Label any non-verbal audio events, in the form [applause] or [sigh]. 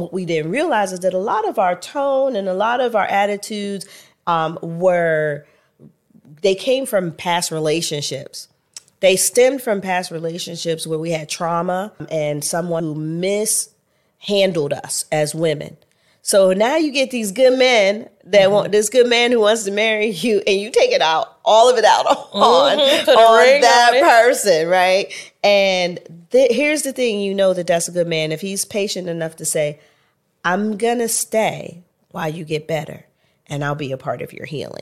What we didn't realize is that a lot of our tone and a lot of our attitudes um, were, they came from past relationships. They stemmed from past relationships where we had trauma and someone who mishandled us as women. So now you get these good men that mm-hmm. want this good man who wants to marry you, and you take it out, all of it out [laughs] on, mm-hmm. on that on person, right? And th- here's the thing: you know that that's a good man if he's patient enough to say, "I'm gonna stay while you get better, and I'll be a part of your healing."